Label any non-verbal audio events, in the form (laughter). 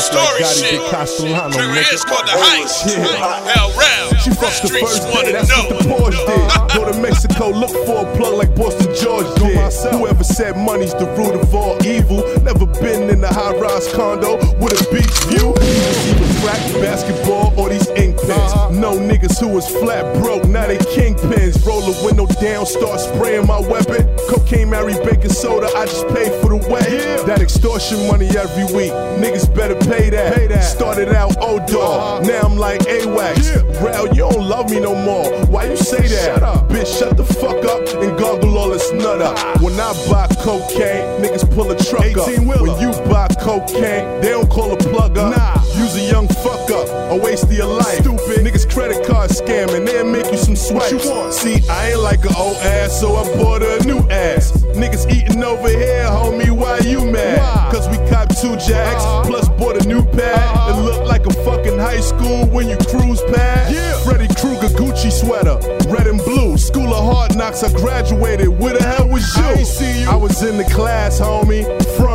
story Gotti shit. de Castellano, Career's nigga. called the heist. Yeah. Hell round. She fucked the first day, that's know. what the Porsche did. (laughs) Go to Mexico, look for a plug like Boston George did. Whoever said money's the root of all evil. Never been in a high rise condo with a beach view. Either crack basketball was flat broke, now they kingpins. Roll the window down, start spraying my weapon. Cocaine, Mary, baking soda, I just pay for the wet. That extortion money every week. Niggas better pay that. Started out old dog, now I'm like AWACS. Rail, you don't love me no more. Why you say that? Bitch, shut the fuck up and gargle all this nut up. When I buy cocaine, niggas pull a truck up. When you buy cocaine, they don't call a a waste of your life. Stupid. Niggas credit card scamming, they'll make you some swipes. you want? See, I ain't like an old ass, so I bought her a new ass. Niggas eating over here, homie, why you mad? Cause we cop two jacks, uh-huh. plus bought a new pad. It uh-huh. look like a fucking high school when you cruise past. Freddy Krueger Gucci sweater, red and blue. School of Hard Knocks, I graduated. Where the hell was you? I, see you. I was in the class, homie, front